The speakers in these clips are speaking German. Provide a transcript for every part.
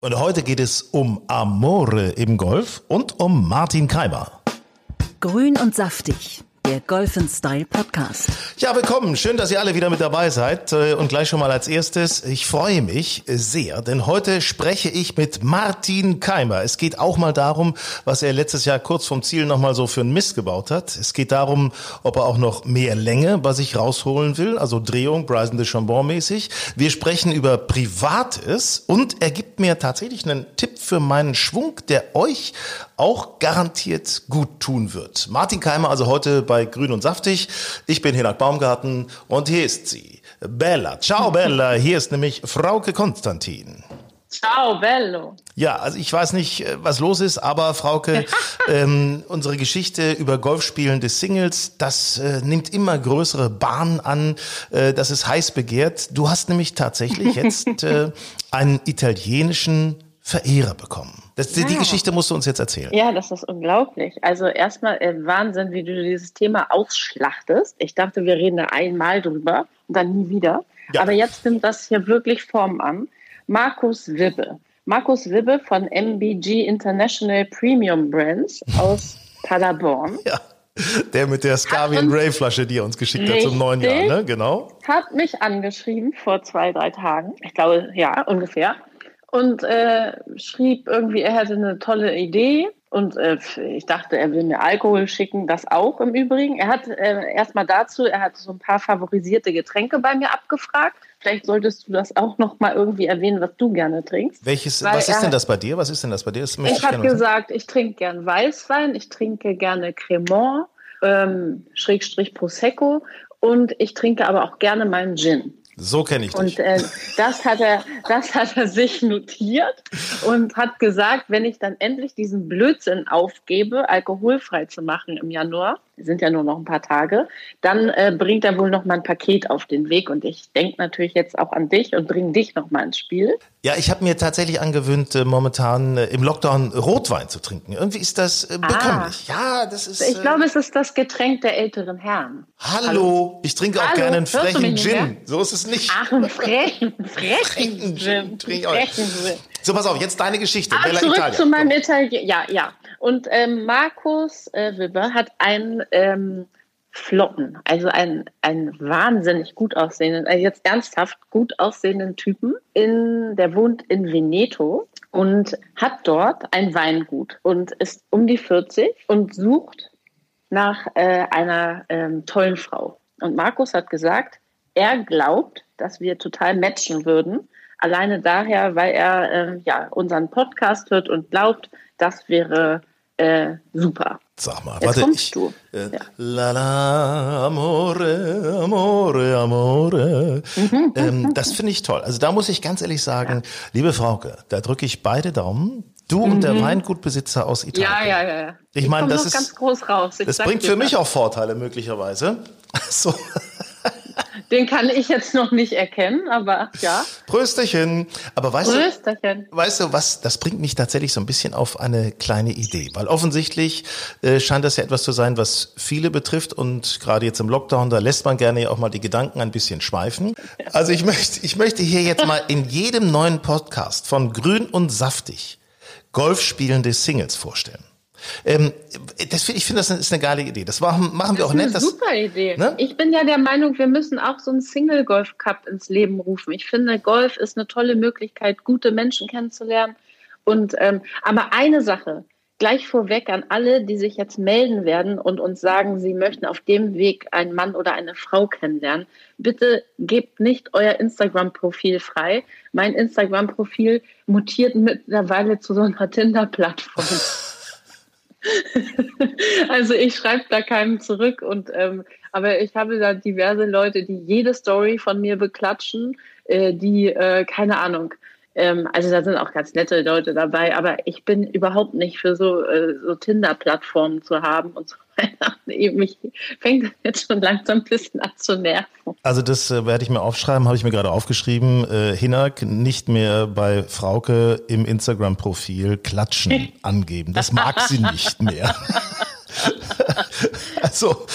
Und heute geht es um Amore im Golf und um Martin Keimer. Grün und saftig. Der Golf Style Podcast. Ja, willkommen. Schön, dass ihr alle wieder mit dabei seid. Äh, und gleich schon mal als erstes, ich freue mich sehr, denn heute spreche ich mit Martin Keimer. Es geht auch mal darum, was er letztes Jahr kurz vom Ziel nochmal so für einen Mist gebaut hat. Es geht darum, ob er auch noch mehr Länge bei sich rausholen will, also Drehung, Bryson de Chambon mäßig. Wir sprechen über Privates und er gibt mir tatsächlich einen Tipp für meinen Schwung, der euch auch garantiert gut tun wird. Martin Keimer also heute bei Grün und Saftig. Ich bin Hinak Baumgarten und hier ist sie. Bella. Ciao Bella. Hier ist nämlich Frauke Konstantin. Ciao, bello. Ja, also ich weiß nicht, äh, was los ist, aber Frauke, ähm, unsere Geschichte über Golfspielen des Singles, das äh, nimmt immer größere Bahnen an, äh, das ist heiß begehrt. Du hast nämlich tatsächlich jetzt äh, einen italienischen Verehrer bekommen. Das, ja. Die Geschichte musst du uns jetzt erzählen. Ja, das ist unglaublich. Also erstmal äh, Wahnsinn, wie du dieses Thema ausschlachtest. Ich dachte, wir reden da einmal drüber und dann nie wieder. Ja. Aber jetzt nimmt das hier wirklich Form an. Markus Wibbe. Markus Wibbe von MBG International Premium Brands aus Paderborn. Ja. Der mit der Scavian Ray Flasche, die er uns geschickt hat zum neuen Jahr, ne? Genau. Hat mich angeschrieben vor zwei, drei Tagen. Ich glaube, ja, ungefähr und äh, schrieb irgendwie, er hätte eine tolle Idee. Und äh, ich dachte, er will mir Alkohol schicken, das auch im Übrigen. Er hat äh, erstmal dazu, er hat so ein paar favorisierte Getränke bei mir abgefragt. Vielleicht solltest du das auch noch mal irgendwie erwähnen, was du gerne trinkst. Welches, was ist denn das bei dir? Was ist denn das bei dir? Das ich habe gesagt, ich trinke gern Weißwein, ich trinke gerne Cremant, ähm, Schrägstrich Prosecco und ich trinke aber auch gerne meinen Gin. So kenne ich dich. Und äh, das, hat er, das hat er sich notiert und hat gesagt, wenn ich dann endlich diesen Blödsinn aufgebe, alkoholfrei zu machen im Januar, sind ja nur noch ein paar Tage, dann äh, bringt er wohl noch mal ein Paket auf den Weg. Und ich denke natürlich jetzt auch an dich und bringe dich noch mal ins Spiel. Ja, ich habe mir tatsächlich angewöhnt, äh, momentan äh, im Lockdown Rotwein zu trinken. Irgendwie ist das äh, bekömmlich. Ah, ja, das ist. Ich glaube, es ist das Getränk der älteren Herren. Hallo, Hallo. ich trinke auch Hallo. gerne einen frechen Gin. So ist es nicht. Ach, einen frechen, frechen Gin. Frechen Gin. So, pass auf, jetzt deine Geschichte. Ah, Bella zurück Italia. zu meinem Italiener. Ja, ja. Und ähm, Markus äh, Wibber hat einen ähm, flotten, also einen, einen wahnsinnig gut aussehenden, also jetzt ernsthaft gut aussehenden Typen, in, der wohnt in Veneto und hat dort ein Weingut und ist um die 40 und sucht nach äh, einer ähm, tollen Frau. Und Markus hat gesagt, er glaubt, dass wir total matchen würden. Alleine daher, weil er äh, ja unseren Podcast hört und glaubt, das wäre äh, super. Sag mal, Jetzt warte, ich, du. Äh, ja. La la, amore, amore, amore. Mhm. Ähm, das finde ich toll. Also da muss ich ganz ehrlich sagen, ja. liebe Frauke, da drücke ich beide Daumen. Du mhm. und der mhm. Weingutbesitzer aus Italien. Ja, ja, ja. Ich meine, das ist ganz groß raus. Ich das bringt für mich auch Vorteile möglicherweise. So. Den kann ich jetzt noch nicht erkennen, aber ja. Prösterchen. Aber weißt Prösterchen. du, weißt du was, das bringt mich tatsächlich so ein bisschen auf eine kleine Idee, weil offensichtlich äh, scheint das ja etwas zu sein, was viele betrifft und gerade jetzt im Lockdown, da lässt man gerne ja auch mal die Gedanken ein bisschen schweifen. Also ich möchte, ich möchte hier jetzt mal in jedem neuen Podcast von Grün und Saftig Golfspielende Singles vorstellen. Ähm, das, ich finde, das ist eine geile Idee. Das machen, machen wir auch nett. Das ist eine super Idee. Ne? Ich bin ja der Meinung, wir müssen auch so einen Single-Golf-Cup ins Leben rufen. Ich finde, Golf ist eine tolle Möglichkeit, gute Menschen kennenzulernen. Und ähm, aber eine Sache, gleich vorweg an alle, die sich jetzt melden werden und uns sagen, sie möchten auf dem Weg einen Mann oder eine Frau kennenlernen. Bitte gebt nicht euer Instagram-Profil frei. Mein Instagram-Profil mutiert mittlerweile zu so einer Tinder-Plattform. also ich schreibe da keinem zurück und ähm, aber ich habe da diverse Leute, die jede Story von mir beklatschen, äh, die, äh, keine Ahnung, ähm, also da sind auch ganz nette Leute dabei, aber ich bin überhaupt nicht für so, äh, so Tinder-Plattformen zu haben und so. Mich fängt jetzt schon langsam ein bisschen an zu nerven. Also das äh, werde ich mir aufschreiben, habe ich mir gerade aufgeschrieben. Äh, Hinak nicht mehr bei Frauke im Instagram-Profil klatschen angeben. Das mag sie nicht mehr. also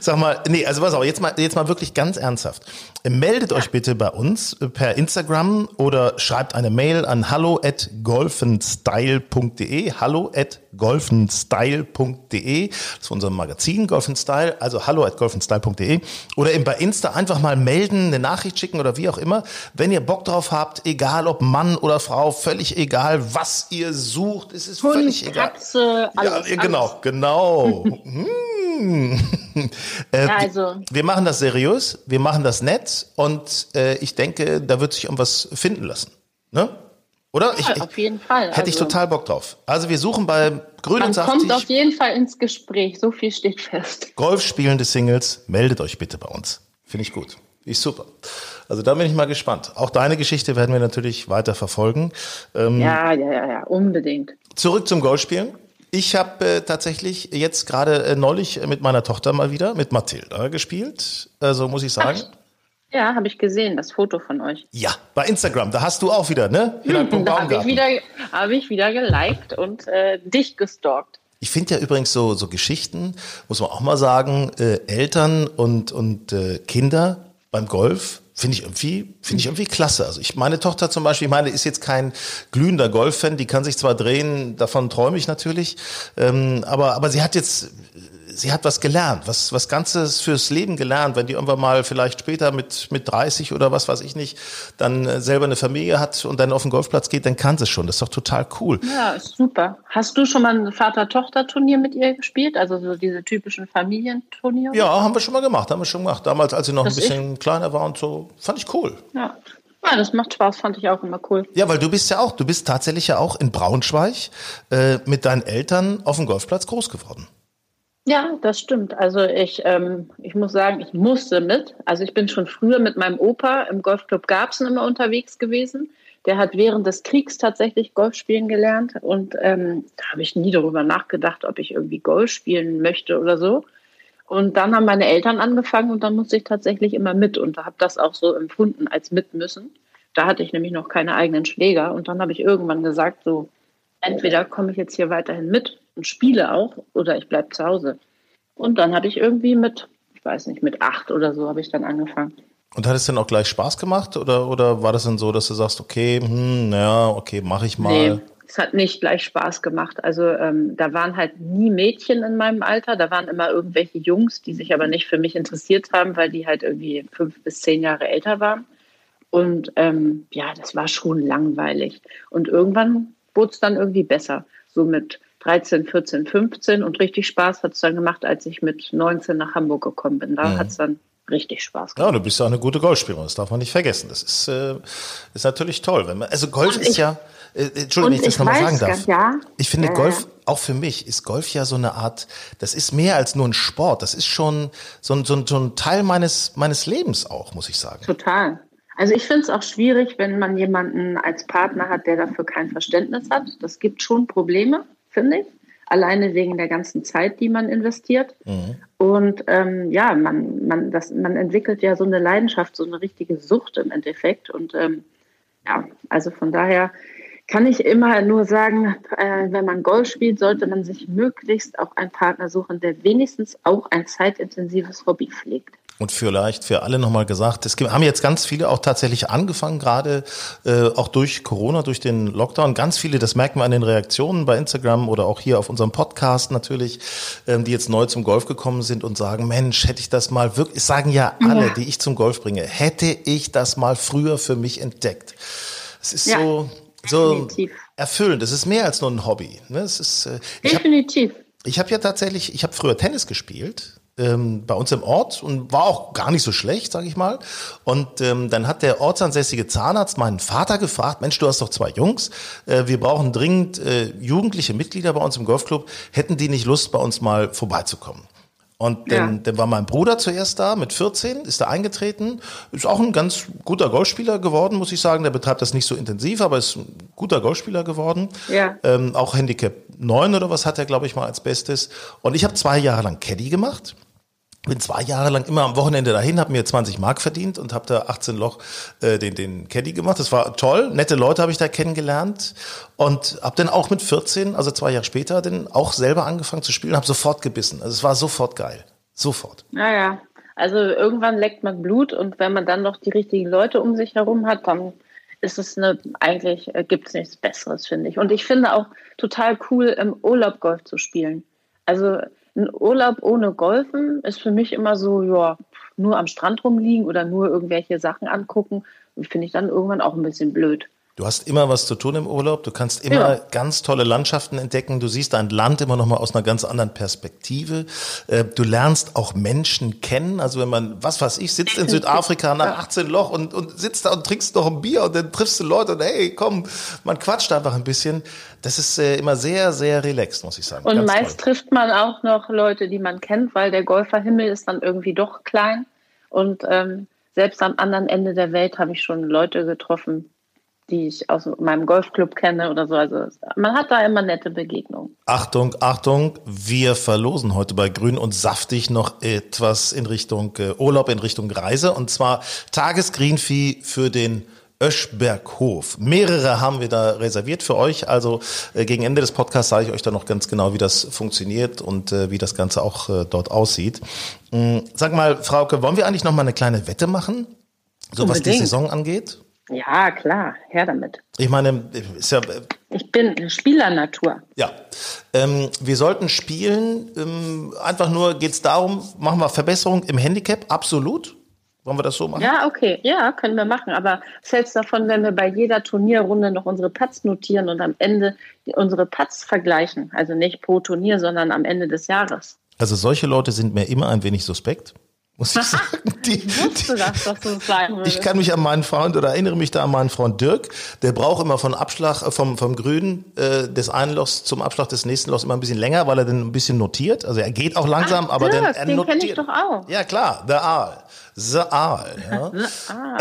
Sag mal, nee, also was auch, jetzt mal, jetzt mal wirklich ganz ernsthaft. Meldet euch bitte bei uns per Instagram oder schreibt eine Mail an hallo at golfenstyle.de, hallo at golfenstyle.de, das ist unser Magazin Golfenstyle, also hallo at golfenstyle.de oder eben bei Insta einfach mal melden, eine Nachricht schicken oder wie auch immer, wenn ihr Bock drauf habt, egal ob Mann oder Frau, völlig egal, was ihr sucht, es ist Hund, völlig egal. Katze, alles, ja, genau, alles. genau. hm. äh, Ja, also- Wir machen das seriös, wir machen das nett und äh, ich denke, da wird sich irgendwas finden lassen. Ne? Oder? Ich, ich, auf jeden Fall. hätte ich Also, total Bock drauf. Also wir suchen bei Grün Man und kommt auf Saftig jeden Fall ins Gespräch, so viel steht fest. Golf spielende Singles. Meldet euch bitte bei uns. Finde ich gut. Ist super. Also da bin ich mal gespannt. Auch deine Geschichte werden wir natürlich weiter verfolgen. Ähm, Ja, ja, ja, ja, unbedingt. Zurück zum Golfspielen. Ich habe äh, tatsächlich jetzt gerade äh, neulich mit meiner Tochter mal wieder, mit Mathilda gespielt. Also muss ich sagen. Ja, habe ich gesehen, das Foto von euch. Ja, bei Instagram, da hast du auch wieder, ne? Hinak Da habe ich wieder, hab ich wieder geliked und äh, dich gestalkt. Ich finde ja übrigens so, so Geschichten, muss man auch mal sagen, äh, Eltern und, und äh, Kinder beim Golf, finde ich irgendwie, finde ich irgendwie klasse. Also ich, meine Tochter zum Beispiel, ich meine, ist jetzt kein glühender Golffan, die kann sich zwar drehen, davon träume ich natürlich, ähm, aber, aber sie hat jetzt, sie hat was gelernt, was, was Ganzes fürs Leben gelernt, wenn die irgendwann mal vielleicht später mit, mit 30 oder was weiß ich nicht, dann äh, selber eine Familie hat und dann auf den Golfplatz geht, dann kann sie es schon. Das ist doch total cool. Ja, super. Hast du schon mal ein Vater-Tochter-Turnier mit ihr gespielt? Also so diese typischen Familienturniere? Ja, haben wir schon mal gemacht, haben wir schon gemacht. Damals, als sie noch Das ein bisschen kleiner war und so, fand ich cool. Ja. Ja, das macht Spaß, fand ich auch immer cool. Ja, weil du bist ja auch, du bist tatsächlich ja auch in Braunschweig äh, mit deinen Eltern auf dem Golfplatz groß geworden. Ja, das stimmt. Also ich, ähm, ich muss sagen, ich musste mit. Also ich bin schon früher mit meinem Opa im Golfclub Garbsen immer unterwegs gewesen. Der hat während des Kriegs tatsächlich Golf spielen gelernt und ähm, da habe ich nie darüber nachgedacht, ob ich irgendwie Golf spielen möchte oder so. Und dann haben meine Eltern angefangen und dann musste ich tatsächlich immer mit und habe das auch so empfunden als mitmüssen. Da hatte ich nämlich noch keine eigenen Schläger und dann habe ich irgendwann gesagt, so entweder komme ich jetzt hier weiterhin mit und spiele auch oder ich bleibe zu Hause. Und dann habe ich irgendwie mit, ich weiß nicht, mit acht oder so habe ich dann angefangen. Und hat es denn auch gleich Spaß gemacht oder, oder war das dann so, dass du sagst, okay, hm, naja, okay, mache ich mal. Nee, es hat nicht gleich Spaß gemacht. Also ähm, da waren halt nie Mädchen in meinem Alter, da waren immer irgendwelche Jungs, die sich aber nicht für mich interessiert haben, weil die halt irgendwie fünf bis zehn Jahre älter waren. Und ähm, ja, das war schon langweilig. Und irgendwann wurde es dann irgendwie besser. So mit 13, 14, 15 und richtig Spaß hat es dann gemacht, als ich mit 19 nach Hamburg gekommen bin. Da hat es dann richtig Spaß gemacht. Ja, du bist ja auch eine gute Golfspielerin, das darf man nicht vergessen. Das ist, äh, ist natürlich toll. Wenn man, also Golf Und ist ich- ja, äh, Entschuldigung, wenn ich das nochmal sagen darf. ja. Ich finde Ja, Golf, auch für mich, ist Golf ja so eine Art, das ist mehr als nur ein Sport. Das ist schon so ein, so ein, so ein Teil meines, meines Lebens auch, muss ich sagen. Total. Also ich finde es auch schwierig, wenn man jemanden als Partner hat, der dafür kein Verständnis hat. Das gibt schon Probleme, finde ich. Alleine wegen der ganzen Zeit, die man investiert. Und ähm, ja, man, man, das, man entwickelt ja so eine Leidenschaft, so eine richtige Sucht im Endeffekt. Und ähm, ja, also von daher kann ich immer nur sagen, äh, wenn man Golf spielt, sollte man sich möglichst auch einen Partner suchen, der wenigstens auch ein zeitintensives Hobby pflegt. Und vielleicht für alle nochmal gesagt, es haben jetzt ganz viele auch tatsächlich angefangen, gerade äh, auch durch Corona, durch den Lockdown. Ganz viele, das merken wir an den Reaktionen bei Instagram oder auch hier auf unserem Podcast natürlich, ähm, die jetzt neu zum Golf gekommen sind und sagen, Mensch, hätte ich das mal wirklich, sagen ja alle, die ich zum Golf bringe, hätte ich das mal früher für mich entdeckt. Es ist Ja, so, so definitiv. erfüllend. Es ist mehr als nur ein Hobby. Ne? Es ist, äh, hab, Definitiv. ich habe ja tatsächlich, ich habe früher Tennis gespielt. Ähm, bei uns im Ort und war auch gar nicht so schlecht, sage ich mal. Und ähm, dann hat der ortsansässige Zahnarzt meinen Vater gefragt, Mensch, du hast doch zwei Jungs, äh, wir brauchen dringend äh, jugendliche Mitglieder bei uns im Golfclub, hätten die nicht Lust, bei uns mal vorbeizukommen? Und dann, ja. dann war mein Bruder zuerst da mit 14, ist da eingetreten, ist auch ein ganz guter Golfspieler geworden, muss ich sagen. Der betreibt das nicht so intensiv, aber ist ein guter Golfspieler geworden. Ja. Ähm, auch Handicap 9 oder was hat er, glaube ich, mal als Bestes. Und ich habe zwei Jahre lang Caddy gemacht bin zwei Jahre lang immer am Wochenende dahin, habe mir 20 Mark verdient und habe da 18 Loch äh, den, den Caddy gemacht. Das war toll, nette Leute habe ich da kennengelernt und habe dann auch mit 14, also zwei Jahre später, dann auch selber angefangen zu spielen, habe sofort gebissen. Also es war sofort geil, sofort. Naja, also irgendwann leckt man Blut und wenn man dann noch die richtigen Leute um sich herum hat, dann ist es eine, eigentlich äh, gibt es nichts Besseres, finde ich. Und ich finde auch total cool, im Urlaub Golf zu spielen. Also ein Urlaub ohne Golfen ist für mich immer so, ja, nur am Strand rumliegen oder nur irgendwelche Sachen angucken. Finde ich dann irgendwann auch ein bisschen blöd. Du hast immer was zu tun im Urlaub. Du kannst immer ja. ganz tolle Landschaften entdecken. Du siehst dein Land immer noch mal aus einer ganz anderen Perspektive. Äh, du lernst auch Menschen kennen. Also wenn man, was weiß ich, sitzt in Südafrika nach 18 Loch und, und sitzt da und trinkst noch ein Bier und dann triffst du Leute und hey, komm, man quatscht einfach ein bisschen. Das ist äh, immer sehr, sehr relaxed, muss ich sagen. Und ganz meist toll. trifft man auch noch Leute, die man kennt, weil der Golferhimmel ist dann irgendwie doch klein. Und ähm, selbst am anderen Ende der Welt habe ich schon Leute getroffen, die ich aus meinem Golfclub kenne oder so. Also man hat da immer nette Begegnungen. Achtung, Achtung, wir verlosen heute bei Grün und Saftig noch etwas in Richtung äh, Urlaub, in Richtung Reise und zwar Tagesgreenfee für den Öschberghof. Mehrere haben wir da reserviert für euch. Also äh, gegen Ende des Podcasts sage ich euch dann noch ganz genau, wie das funktioniert und äh, wie das Ganze auch äh, dort aussieht. Mhm. Sag mal, Frauke, wollen wir eigentlich noch mal eine kleine Wette machen? So Unbedingt. was die Saison angeht? Ja, klar, her damit. Ich meine, ist ja. Ich bin Spielernatur. Ja. Ähm, wir sollten spielen. Ähm, einfach nur geht es darum, machen wir Verbesserung im Handicap? Absolut. Wollen wir das so machen? Ja, okay. Ja, können wir machen. Aber was hältst davon, wenn wir bei jeder Turnierrunde noch unsere Putts notieren und am Ende unsere Putts vergleichen? Also nicht pro Turnier, sondern am Ende des Jahres. Also solche Leute sind mir immer ein wenig suspekt muss ich sagen. Die, die, das, sagen Ich kann mich an meinen Freund oder erinnere mich da an meinen Freund Dirk. Der braucht immer von Abschlag, äh, vom, vom Grünen äh, des einen Lochs zum Abschlag des nächsten Lochs immer ein bisschen länger, weil er dann ein bisschen notiert. Also er geht auch langsam, Ach, aber Dirk, dann er den notiert. Den kenne ich doch auch. Ja klar, der Aal. The Aal. Ja.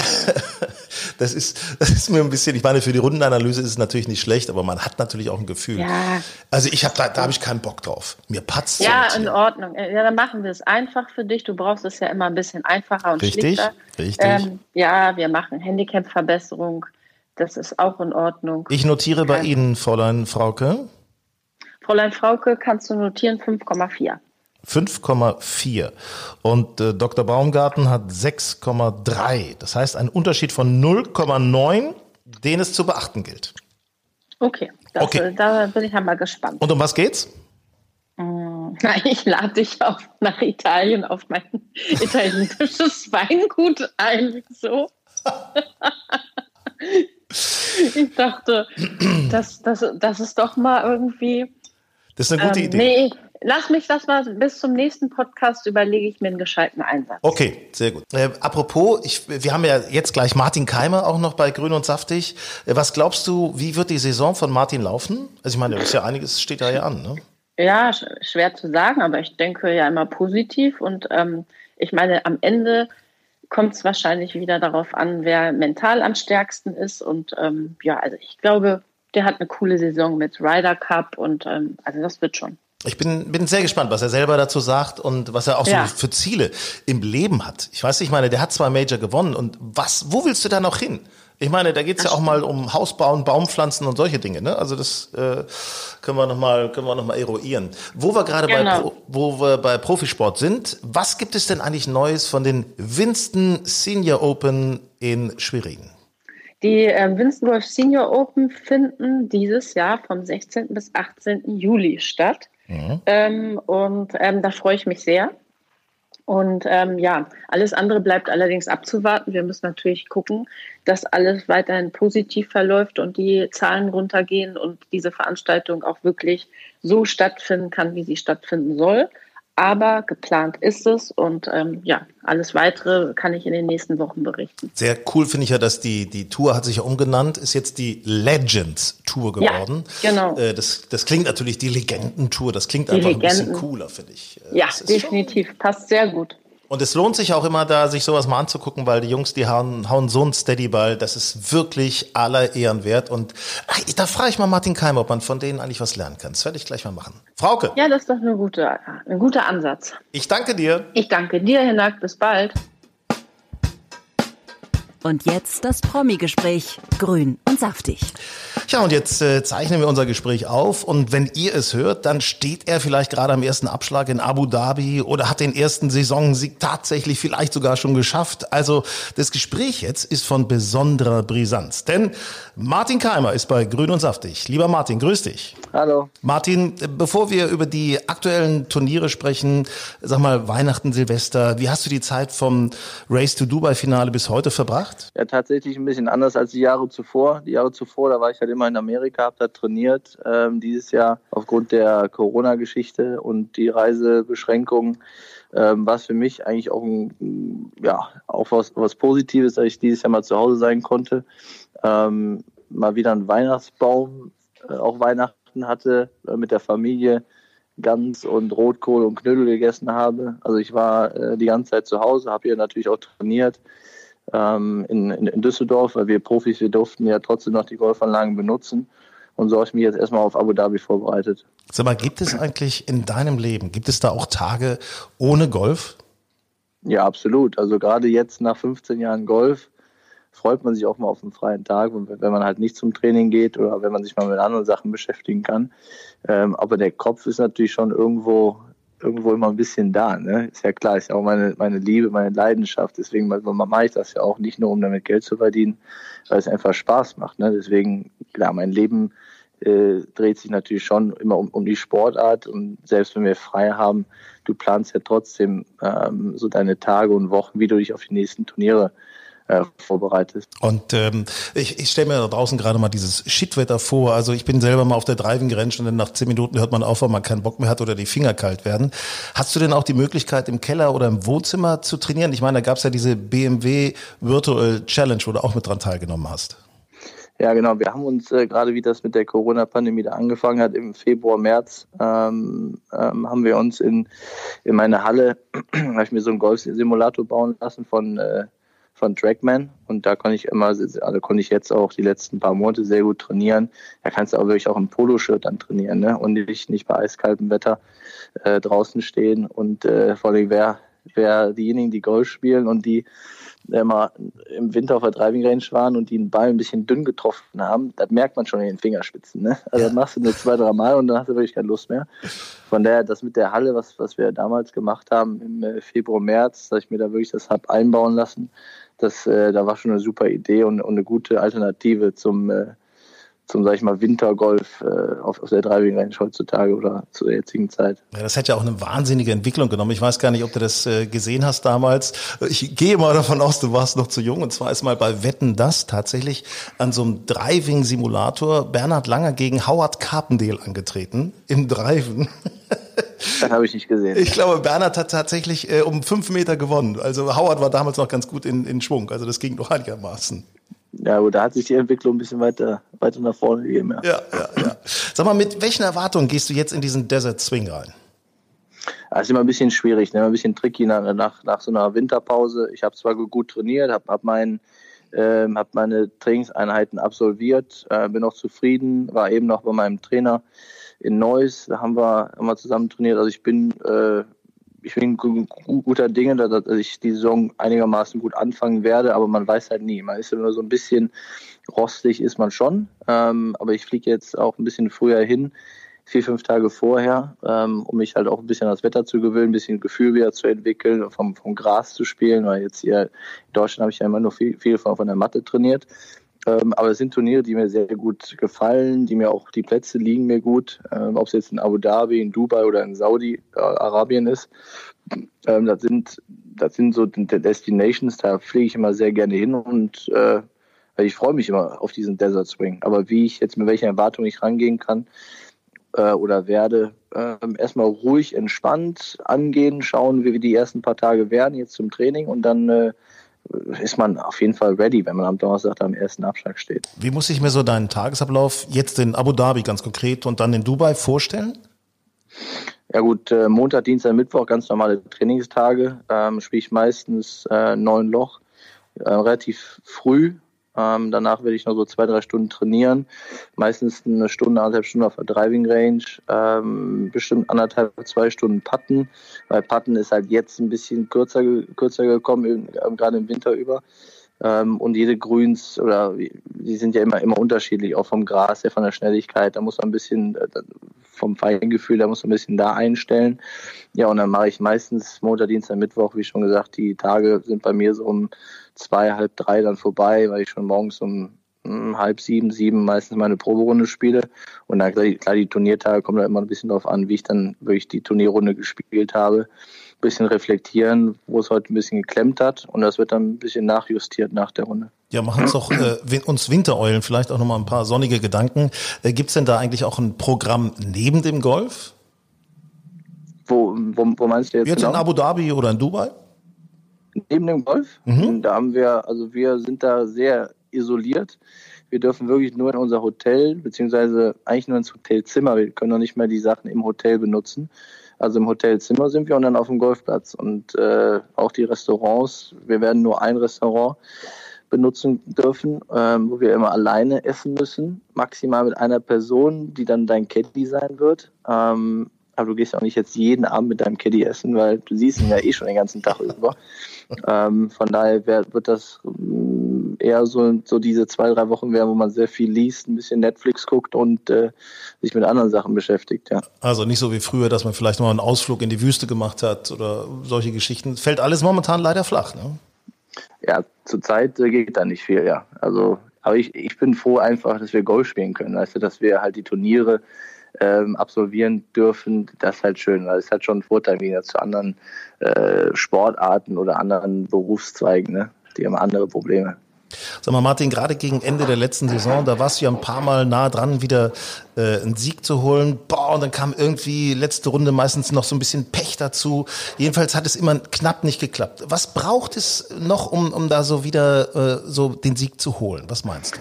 Das ist, das ist mir ein bisschen, ich meine, für die Rundenanalyse ist es natürlich nicht schlecht, aber man hat natürlich auch ein Gefühl. Ja. Also ich habe da, da habe ich keinen Bock drauf. Mir patzt Ja, in Ordnung. Ja, dann machen wir es einfach für dich. Du brauchst es ja immer ein bisschen einfacher und richtig, schlichter. Richtig. Ähm, ja, wir machen Handicap-Verbesserung. Das ist auch in Ordnung. Ich notiere bei Ihnen, Fräulein Frauke. Fräulein Frauke, kannst du notieren 5,4. 5,4 und äh, Dr. Baumgarten hat 6,3. Das heißt ein Unterschied von 0,9, den es zu beachten gilt. Okay, das, okay. da bin ich einmal gespannt. Und um was geht's? Mm, na, ich lade dich auf, nach Italien auf mein italienisches Weingut ein. So. ich dachte, das, das, das ist doch mal irgendwie. Das ist eine gute ähm, Idee. Nee, lass mich das mal bis zum nächsten Podcast überlege ich mir einen gescheiten Einsatz. Okay, sehr gut. Äh, apropos, ich, wir haben ja jetzt gleich Martin Keimer auch noch bei Grün und Saftig. Äh, was glaubst du, wie wird die Saison von Martin laufen? Also ich meine, das ist ja einiges steht da ja an, ne? Ja, schwer zu sagen, aber ich denke ja immer positiv und ähm, ich meine, am Ende kommt es wahrscheinlich wieder darauf an, wer mental am stärksten ist und ähm, ja, also ich glaube, der hat eine coole Saison mit Ryder Cup und ähm, also das wird schon. Ich bin, bin sehr gespannt, was er selber dazu sagt und was er auch ja. so für Ziele im Leben hat. Ich weiß nicht, ich meine, der hat zwei Major gewonnen und was, wo willst du da noch hin? Ich meine, da geht's ja auch mal um Haus bauen, Baumpflanzen und solche Dinge. Ne? Also das äh, können wir nochmal noch mal eruieren. Wo wir gerade genau. bei, wo wir bei Profisport sind, was gibt es denn eigentlich Neues von den Winston Senior Open in Schwerin? Die äh, Winston Golf Senior Open finden dieses Jahr vom 16. bis 18. Juli statt. Mhm. Ähm, und ähm, da freue ich mich sehr. Und ähm, ja, alles andere bleibt allerdings abzuwarten. Wir müssen natürlich gucken, dass alles weiterhin positiv verläuft und die Zahlen runtergehen und diese Veranstaltung auch wirklich so stattfinden kann, wie sie stattfinden soll. Aber geplant ist es und ähm, ja, alles weitere kann ich in den nächsten Wochen berichten. Sehr cool finde ich ja, dass die, die Tour hat sich ja umgenannt, ist jetzt die Legends Tour geworden. Ja, genau. Äh, das, das klingt natürlich die Legenden-Tour, das klingt die einfach Legenden. ein bisschen cooler, finde ich. Äh, ja, definitiv, passt sehr gut. Und es lohnt sich auch immer da, sich sowas mal anzugucken, weil die Jungs, die hauen, hauen so einen Steadyball, das ist wirklich aller Ehren wert. Und ach, da frage ich mal Martin Keim, ob man von denen eigentlich was lernen kann. Das werde ich gleich mal machen. Frauke. Ja, das ist doch eine gute, ein guter Ansatz. Ich danke dir. Ich danke dir, Hinak. Bis bald. Und jetzt das Promi-Gespräch. Grün und saftig. Ja, und jetzt äh, zeichnen wir unser Gespräch auf. Und wenn ihr es hört, dann steht er vielleicht gerade am ersten Abschlag in Abu Dhabi oder hat den ersten Saisonsieg tatsächlich vielleicht sogar schon geschafft. Also das Gespräch jetzt ist von besonderer Brisanz. Denn Martin Keimer ist bei Grün und Saftig. Lieber Martin, grüß dich. Hallo. Martin, bevor wir über die aktuellen Turniere sprechen, sag mal Weihnachten, Silvester, wie hast du die Zeit vom Race to Dubai Finale bis heute verbracht? Gemacht? Ja, tatsächlich ein bisschen anders als die Jahre zuvor. Die Jahre zuvor, da war ich halt immer in Amerika, habe da trainiert. Ähm, dieses Jahr aufgrund der Corona-Geschichte und die Reisebeschränkungen ähm, war für mich eigentlich auch, ein, ja, auch was, was Positives, dass ich dieses Jahr mal zu Hause sein konnte. Ähm, mal wieder einen Weihnachtsbaum, äh, auch Weihnachten hatte äh, mit der Familie. Gans und Rotkohl und Knödel gegessen habe. Also ich war äh, die ganze Zeit zu Hause, habe hier natürlich auch trainiert ähm, in, in, Düsseldorf, weil wir Profis, wir durften ja trotzdem noch die Golfanlagen benutzen. Und so habe ich mich jetzt erstmal auf Abu Dhabi vorbereitet. Sag mal, gibt es eigentlich in deinem Leben, gibt es da auch Tage ohne Golf? Ja, absolut. Also gerade jetzt nach 15 Jahren Golf freut man sich auch mal auf einen freien Tag, wenn man halt nicht zum Training geht oder wenn man sich mal mit anderen Sachen beschäftigen kann. Ähm, aber der Kopf ist natürlich schon irgendwo irgendwo immer ein bisschen da. Ne? Ist ja klar, ist ja auch meine, meine Liebe, meine Leidenschaft. Deswegen mache ich das ja auch nicht nur, um damit Geld zu verdienen, weil es einfach Spaß macht. Ne? Deswegen, klar, mein Leben äh, dreht sich natürlich schon immer um, um die Sportart. Und selbst wenn wir frei haben, du planst ja trotzdem ähm, so deine Tage und Wochen, wie du dich auf die nächsten Turniere äh, vorbereitet. Und ähm, ich, ich stelle mir da draußen gerade mal dieses Shitwetter vor. Also ich bin selber mal auf der Driving gerannt und dann nach zehn Minuten hört man auf, weil man keinen Bock mehr hat oder die Finger kalt werden. Hast du denn auch die Möglichkeit, im Keller oder im Wohnzimmer zu trainieren? Ich meine, da gab es ja diese BMW Virtual Challenge, wo du auch mit dran teilgenommen hast. Ja, genau. Wir haben uns äh, gerade, wie das mit der Corona-Pandemie da angefangen hat, im Februar, März, ähm, ähm, haben wir uns in, in meine Halle, habe ich mir so einen Golf-Simulator bauen lassen von äh, von Trackman und da konnte ich immer, also konnte ich jetzt auch die letzten paar Monate sehr gut trainieren. Da kannst du auch wirklich auch im Poloshirt dann trainieren ne? und nicht, nicht bei eiskaltem Wetter äh, draußen stehen und äh, vor allem wer, wer diejenigen, die Golf spielen und die immer im Winter auf der Driving Range waren und die den Ball ein bisschen dünn getroffen haben, das merkt man schon in den Fingerspitzen. Ne? Also das machst du nur zwei, drei Mal und dann hast du wirklich keine Lust mehr. Von daher, das mit der Halle, was, was wir damals gemacht haben im äh, Februar, März, dass ich mir da wirklich das habe einbauen lassen, das, äh, da war schon eine super Idee und, und eine gute Alternative zum, äh, zum sag ich mal, Wintergolf äh, auf, auf der Driving Range heutzutage oder zur jetzigen Zeit. Ja, das hat ja auch eine wahnsinnige Entwicklung genommen. Ich weiß gar nicht, ob du das äh, gesehen hast damals. Ich gehe mal davon aus, du warst noch zu jung. Und zwar ist mal bei Wetten das tatsächlich an so einem Driving-Simulator Bernhard Langer gegen Howard Carpendale angetreten im Driven. Das habe ich nicht gesehen. Ich glaube, Bernhard hat tatsächlich äh, um fünf Meter gewonnen. Also Howard war damals noch ganz gut in, in Schwung. Also das ging noch einigermaßen. Ja, gut, da hat sich die Entwicklung ein bisschen weiter, weiter nach vorne gegeben. Ja. ja, ja, ja. Sag mal, mit welchen Erwartungen gehst du jetzt in diesen Desert Swing rein? Das ist immer ein bisschen schwierig, ne? ein bisschen tricky nach, nach, nach so einer Winterpause. Ich habe zwar gut trainiert, habe hab mein, äh, hab meine Trainingseinheiten absolviert, äh, bin auch zufrieden, war eben noch bei meinem Trainer in Neuss, da haben wir immer zusammen trainiert. Also ich bin, äh, ich bin guter Dinge, dass ich die Saison einigermaßen gut anfangen werde, aber man weiß halt nie. Man ist nur so ein bisschen rostig, ist man schon. Ähm, aber ich fliege jetzt auch ein bisschen früher hin, vier, fünf Tage vorher, ähm, um mich halt auch ein bisschen an das Wetter zu gewöhnen, ein bisschen Gefühl wieder zu entwickeln, vom, vom Gras zu spielen, weil jetzt hier in Deutschland habe ich ja immer nur viel, viel von, von der Matte trainiert. Ähm, aber es sind Turniere, die mir sehr gut gefallen, die mir auch, die Plätze liegen mir gut, ähm, ob es jetzt in Abu Dhabi, in Dubai oder in Saudi-Arabien ist. Ähm, das sind, das sind so Destinations, da fliege ich immer sehr gerne hin und äh, ich freue mich immer auf diesen Desert Spring. Aber wie ich jetzt mit welcher Erwartung ich rangehen kann, äh, oder werde äh, erstmal ruhig entspannt angehen, schauen, wie die ersten paar Tage werden jetzt zum Training und dann äh, ist man auf jeden Fall ready, wenn man am Donnerstag am ersten Abschlag steht. Wie muss ich mir so deinen Tagesablauf jetzt in Abu Dhabi ganz konkret und dann in Dubai vorstellen? Ja gut, äh, Montag, Dienstag, Mittwoch ganz normale Trainingstage. Ähm, Spiele ich meistens äh, neun Loch, äh, relativ früh. Ähm, danach werde ich noch so zwei, drei Stunden trainieren. Meistens eine Stunde, anderthalb Stunden auf der Driving Range. Ähm, bestimmt anderthalb, zwei Stunden Putten. Weil Putten ist halt jetzt ein bisschen kürzer, kürzer gekommen, gerade im Winter über. Ähm, und jede Grüns oder die sind ja immer immer unterschiedlich, auch vom Gras her, von der Schnelligkeit. Da muss man ein bisschen äh, vom Feingefühl, da muss man ein bisschen da einstellen. Ja, und dann mache ich meistens Montag, Dienstag, Mittwoch, wie schon gesagt, die Tage sind bei mir so um zwei, halb drei dann vorbei, weil ich schon morgens um hm, halb sieben, sieben meistens meine Proberunde spiele. Und dann klar, die Turniertage kommen da immer ein bisschen darauf an, wie ich dann wirklich die Turnierrunde gespielt habe bisschen reflektieren, wo es heute ein bisschen geklemmt hat und das wird dann ein bisschen nachjustiert nach der Runde. Ja, machen uns doch äh, uns Wintereulen vielleicht auch nochmal ein paar sonnige Gedanken. Äh, Gibt es denn da eigentlich auch ein Programm neben dem Golf? Wo, wo, wo meinst du jetzt? Jetzt genau? in Abu Dhabi oder in Dubai? Neben dem Golf? Mhm. Da haben wir, also wir sind da sehr isoliert. Wir dürfen wirklich nur in unser Hotel, beziehungsweise eigentlich nur ins Hotelzimmer. Wir können noch nicht mehr die Sachen im Hotel benutzen. Also im Hotelzimmer sind wir und dann auf dem Golfplatz. Und äh, auch die Restaurants, wir werden nur ein Restaurant benutzen dürfen, ähm, wo wir immer alleine essen müssen, maximal mit einer Person, die dann dein Caddy sein wird. Ähm, aber du gehst auch nicht jetzt jeden Abend mit deinem Caddy essen, weil du siehst ihn ja eh schon den ganzen Tag über. Ähm, von daher wird das eher so, so diese zwei, drei Wochen wären, wo man sehr viel liest, ein bisschen Netflix guckt und äh, sich mit anderen Sachen beschäftigt, ja. Also nicht so wie früher, dass man vielleicht mal einen Ausflug in die Wüste gemacht hat oder solche Geschichten. Fällt alles momentan leider flach, ne? Ja, zurzeit äh, geht da nicht viel, ja. Also, aber ich, ich bin froh einfach, dass wir Golf spielen können, du, dass wir halt die Turniere ähm, absolvieren dürfen, das ist halt schön, weil es hat schon einen Vorteil wieder zu anderen äh, Sportarten oder anderen Berufszweigen, ne? Die haben andere Probleme. Sag mal, Martin, gerade gegen Ende der letzten Saison, da warst du ja ein paar Mal nah dran, wieder äh, einen Sieg zu holen. Boah, und dann kam irgendwie letzte Runde meistens noch so ein bisschen Pech dazu. Jedenfalls hat es immer knapp nicht geklappt. Was braucht es noch, um, um da so wieder äh, so den Sieg zu holen? Was meinst du?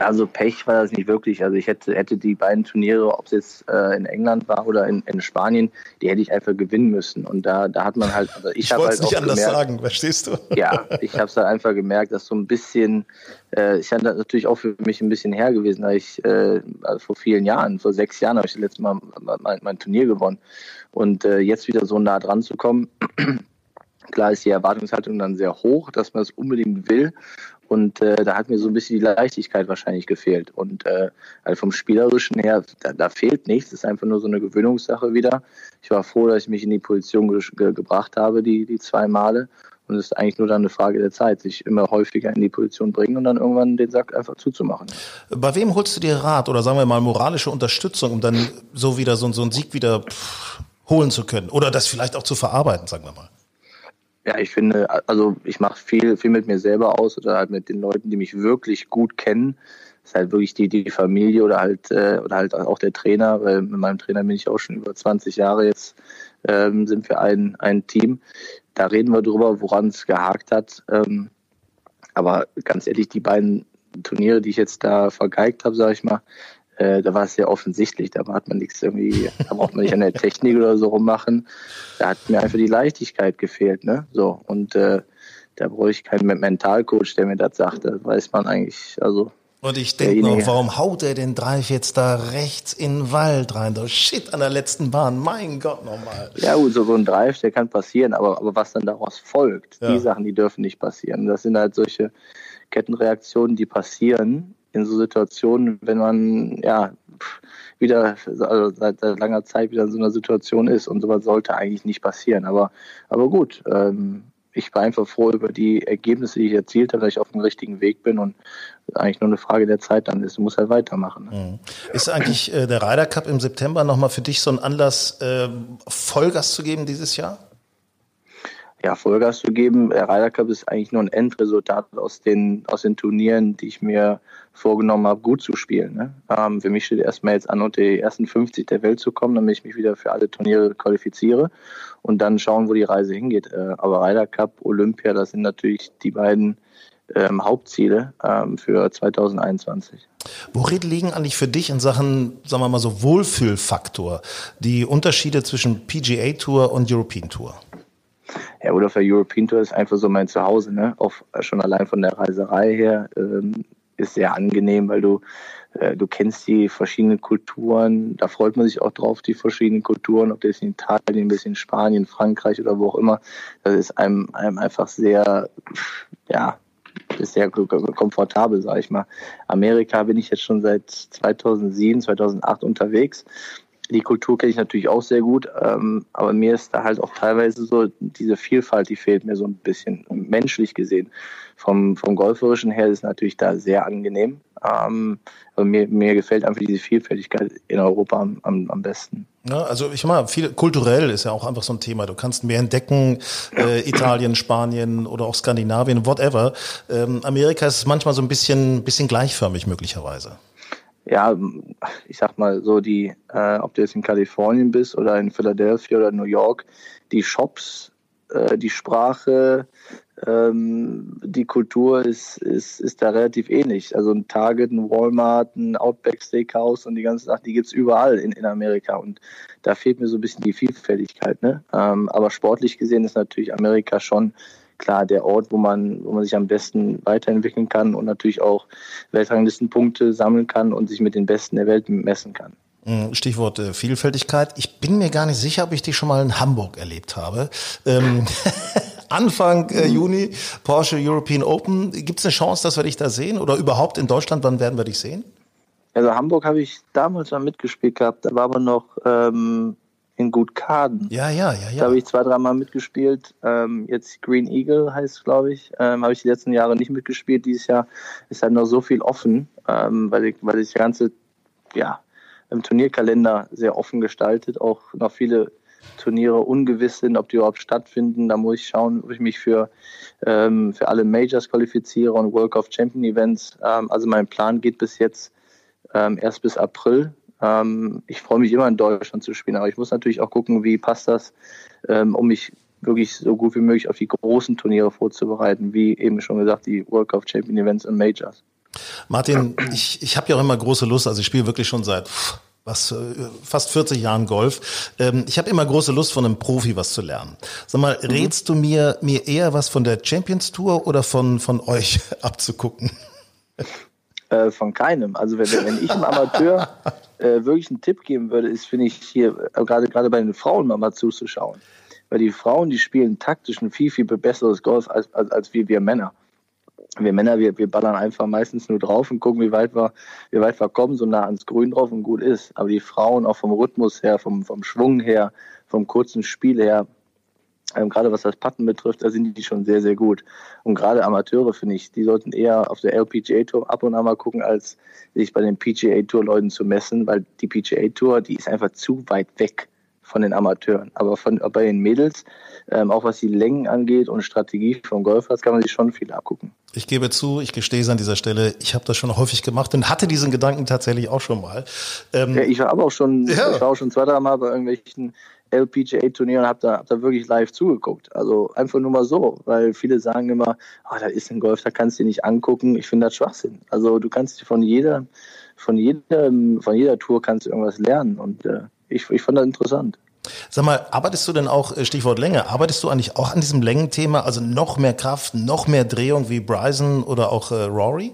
Also Pech war das nicht wirklich. Also ich hätte, hätte die beiden Turniere, ob es jetzt äh, in England war oder in, in Spanien, die hätte ich einfach gewinnen müssen. Und da, da hat man halt, also ich, ich habe halt nicht anders gemerkt, sagen, verstehst du? Ja, ich habe es halt einfach gemerkt, dass so ein bisschen, äh, ich hatte natürlich auch für mich ein bisschen her gewesen, da ich äh, also vor vielen Jahren, vor sechs Jahren habe ich das letzte Mal mein, mein Turnier gewonnen. Und äh, jetzt wieder so nah dran zu kommen, klar ist die Erwartungshaltung dann sehr hoch, dass man es unbedingt will. Und äh, da hat mir so ein bisschen die Leichtigkeit wahrscheinlich gefehlt. Und äh, also vom Spielerischen her, da, da fehlt nichts. Es ist einfach nur so eine Gewöhnungssache wieder. Ich war froh, dass ich mich in die Position ge gebracht habe, die, die zwei Male. Und es ist eigentlich nur dann eine Frage der Zeit, sich immer häufiger in die Position bringen und dann irgendwann den Sack einfach zuzumachen. Bei wem holst du dir Rat oder sagen wir mal moralische Unterstützung, um dann so wieder so, so einen Sieg wieder pff, holen zu können oder das vielleicht auch zu verarbeiten, sagen wir mal? Ja, ich finde, also ich mache viel, viel mit mir selber aus oder halt mit den Leuten, die mich wirklich gut kennen. Das ist halt wirklich die, die Familie oder halt, äh, oder halt auch der Trainer, weil mit meinem Trainer bin ich auch schon über 20 Jahre jetzt, ähm, sind wir ein, ein Team. Da reden wir drüber, woran es gehakt hat. Ähm, aber ganz ehrlich, die beiden Turniere, die ich jetzt da vergeigt habe, sage ich mal, äh, da war es sehr offensichtlich. Da hat man nichts irgendwie, da braucht man nicht an der Technik oder so rummachen. Da hat mir einfach die Leichtigkeit gefehlt, ne? So. Und äh, da brauche ich keinen Mentalcoach, der mir das sagt. Da weiß man eigentlich, also. Und ich denke noch, warum haut er den Drive jetzt da rechts in den Wald rein? Da shit an der letzten Bahn. Mein Gott nochmal. Ja, gut, so, so ein Drive, der kann passieren, aber, aber was dann daraus folgt, ja. die Sachen, die dürfen nicht passieren. Das sind halt solche Kettenreaktionen, die passieren in so Situationen, wenn man ja wieder also seit, seit langer Zeit wieder in so einer Situation ist und sowas sollte eigentlich nicht passieren. Aber, aber gut, ähm, ich war einfach froh über die Ergebnisse, die ich erzielt habe, dass ich auf dem richtigen Weg bin und eigentlich nur eine Frage der Zeit dann ist. Du musst halt weitermachen. Ne? Mhm. Ist eigentlich äh, der Ryder Cup im September nochmal für dich so ein Anlass, äh, Vollgas zu geben dieses Jahr? Ja, Vollgas zu geben. Der Ryder Cup ist eigentlich nur ein Endresultat aus den, aus den Turnieren, die ich mir vorgenommen habe, gut zu spielen. Ne? Ähm, für mich steht erstmal jetzt an, unter die ersten 50 der Welt zu kommen, damit ich mich wieder für alle Turniere qualifiziere und dann schauen, wo die Reise hingeht. Äh, aber Ryder Cup, Olympia, das sind natürlich die beiden ähm, Hauptziele ähm, für 2021. Worin liegen eigentlich für dich in Sachen, sagen wir mal so, Wohlfühlfaktor die Unterschiede zwischen PGA Tour und European Tour? Ja, oder für European Tour ist einfach so mein Zuhause, ne? Auch schon allein von der Reiserei her ähm, ist sehr angenehm, weil du äh, du kennst die verschiedenen Kulturen, da freut man sich auch drauf, die verschiedenen Kulturen, ob das in Italien, ein bisschen Spanien, Frankreich oder wo auch immer. Das ist einem, einem einfach sehr, ja, ist sehr komfortabel, sage ich mal. Amerika bin ich jetzt schon seit 2007, 2008 unterwegs. Die Kultur kenne ich natürlich auch sehr gut, ähm, aber mir ist da halt auch teilweise so diese Vielfalt, die fehlt mir so ein bisschen menschlich gesehen. Vom, vom Golferischen her ist natürlich da sehr angenehm. Ähm, aber mir, mir gefällt einfach diese Vielfältigkeit in Europa am, am, am besten. Ja, also ich meine, viel kulturell ist ja auch einfach so ein Thema. Du kannst mehr entdecken, äh, Italien, Spanien oder auch Skandinavien, whatever. Ähm, Amerika ist manchmal so ein bisschen, bisschen gleichförmig möglicherweise ja, ich sag mal so, die, äh, ob du jetzt in Kalifornien bist oder in Philadelphia oder New York, die Shops, äh, die Sprache, ähm, die Kultur ist, ist, ist da relativ ähnlich. Also ein Target, ein Walmart, ein Outback Steakhouse und die ganzen Sachen, die gibt's überall in, in Amerika. Und da fehlt mir so ein bisschen die Vielfältigkeit. Ne? Ähm, aber sportlich gesehen ist natürlich Amerika schon klar der Ort, wo man, wo man sich am besten weiterentwickeln kann und natürlich auch Weltranglistenpunkte sammeln kann und sich mit den Besten der Welt messen kann. Mm, Stichwort äh, Vielfältigkeit. Ich bin mir gar nicht sicher, ob ich dich schon mal in Hamburg erlebt habe. Ähm, Anfang äh, Juni Porsche European Open. Gibt es eine Chance, dass wir dich da sehen? Oder überhaupt in Deutschland, wann werden wir dich sehen? Also Hamburg habe ich damals mal mitgespielt gehabt. Da war aber noch ähm, in Gutkaden. Ja, ja, ja, ja. Da habe ich zwei, dreimal mitgespielt. Ähm, jetzt Green Eagle heißt glaube ich. Ähm, habe ich die letzten Jahre nicht mitgespielt. Dieses Jahr ist halt noch so viel offen, ähm, weil, ich, weil das ganze ja, im Turnierkalender sehr offen gestaltet. Auch noch viele Turniere ungewiss sind, ob die überhaupt stattfinden. Da muss ich schauen, ob ich mich für, ähm, für alle Majors qualifiziere und World Cup Champion Events. Ähm, also mein Plan geht bis jetzt ähm, erst bis April ähm, ich freue mich immer in Deutschland zu spielen, aber ich muss natürlich auch gucken, wie passt das, ähm, um mich wirklich so gut wie möglich auf die großen Turniere vorzubereiten, wie eben schon gesagt, die World Cup Champion Events und Majors. Martin, ich, ich habe ja auch immer große Lust, also ich spiele wirklich schon seit was äh, fast 40 Jahren Golf. Ähm, ich habe immer große Lust, von einem Profi was zu lernen. Sag mal, mhm. rätst du mir mir eher was von der Champions Tour oder von von euch abzugucken? Äh, von keinem. Also wenn, wenn ich einem Amateur äh, wirklich einen Tipp geben würde, ist, finde ich, hier äh, gerade gerade bei den Frauen mal, mal zuzuschauen. Weil die Frauen, die spielen taktisch ein viel, viel besseres Golf als, als, als wir, wir Männer. Wir Männer, wir, wir ballern einfach meistens nur drauf und gucken, wie weit wir, wie weit wir kommen, so nah ans Grün drauf und gut ist. Aber die Frauen auch vom Rhythmus her, vom, vom Schwung her, vom kurzen Spiel her, ähm, gerade was das Patten betrifft, da sind die schon sehr, sehr gut. Und gerade Amateure, finde ich, die sollten eher auf der LPGA Tour ab und an mal gucken, als sich bei den PGA Tour Leuten zu messen, weil die PGA Tour, die ist einfach zu weit weg von den Amateuren. Aber von, bei den Mädels, ähm, auch was die Längen angeht und Strategie vom Golfplatz, kann man sich schon viel abgucken. Ich gebe zu, ich gestehe es an dieser Stelle, ich habe das schon häufig gemacht und hatte diesen Gedanken tatsächlich auch schon mal. Ähm, ja, ich war aber auch schon, ja. ich war auch schon zwei, drei Mal bei irgendwelchen LPGA-Turnier und habe da, hab da wirklich live zugeguckt. Also einfach nur mal so, weil viele sagen immer, oh, da ist ein Golf, da kannst du dir nicht angucken. Ich finde das Schwachsinn. Also du kannst von jeder, von jeder, von jeder Tour kannst du irgendwas lernen und äh, ich, ich fand das interessant. Sag mal, arbeitest du denn auch, äh, Stichwort Länge, arbeitest du eigentlich auch an diesem Längenthema, also noch mehr Kraft, noch mehr Drehung wie Bryson oder auch äh, Rory?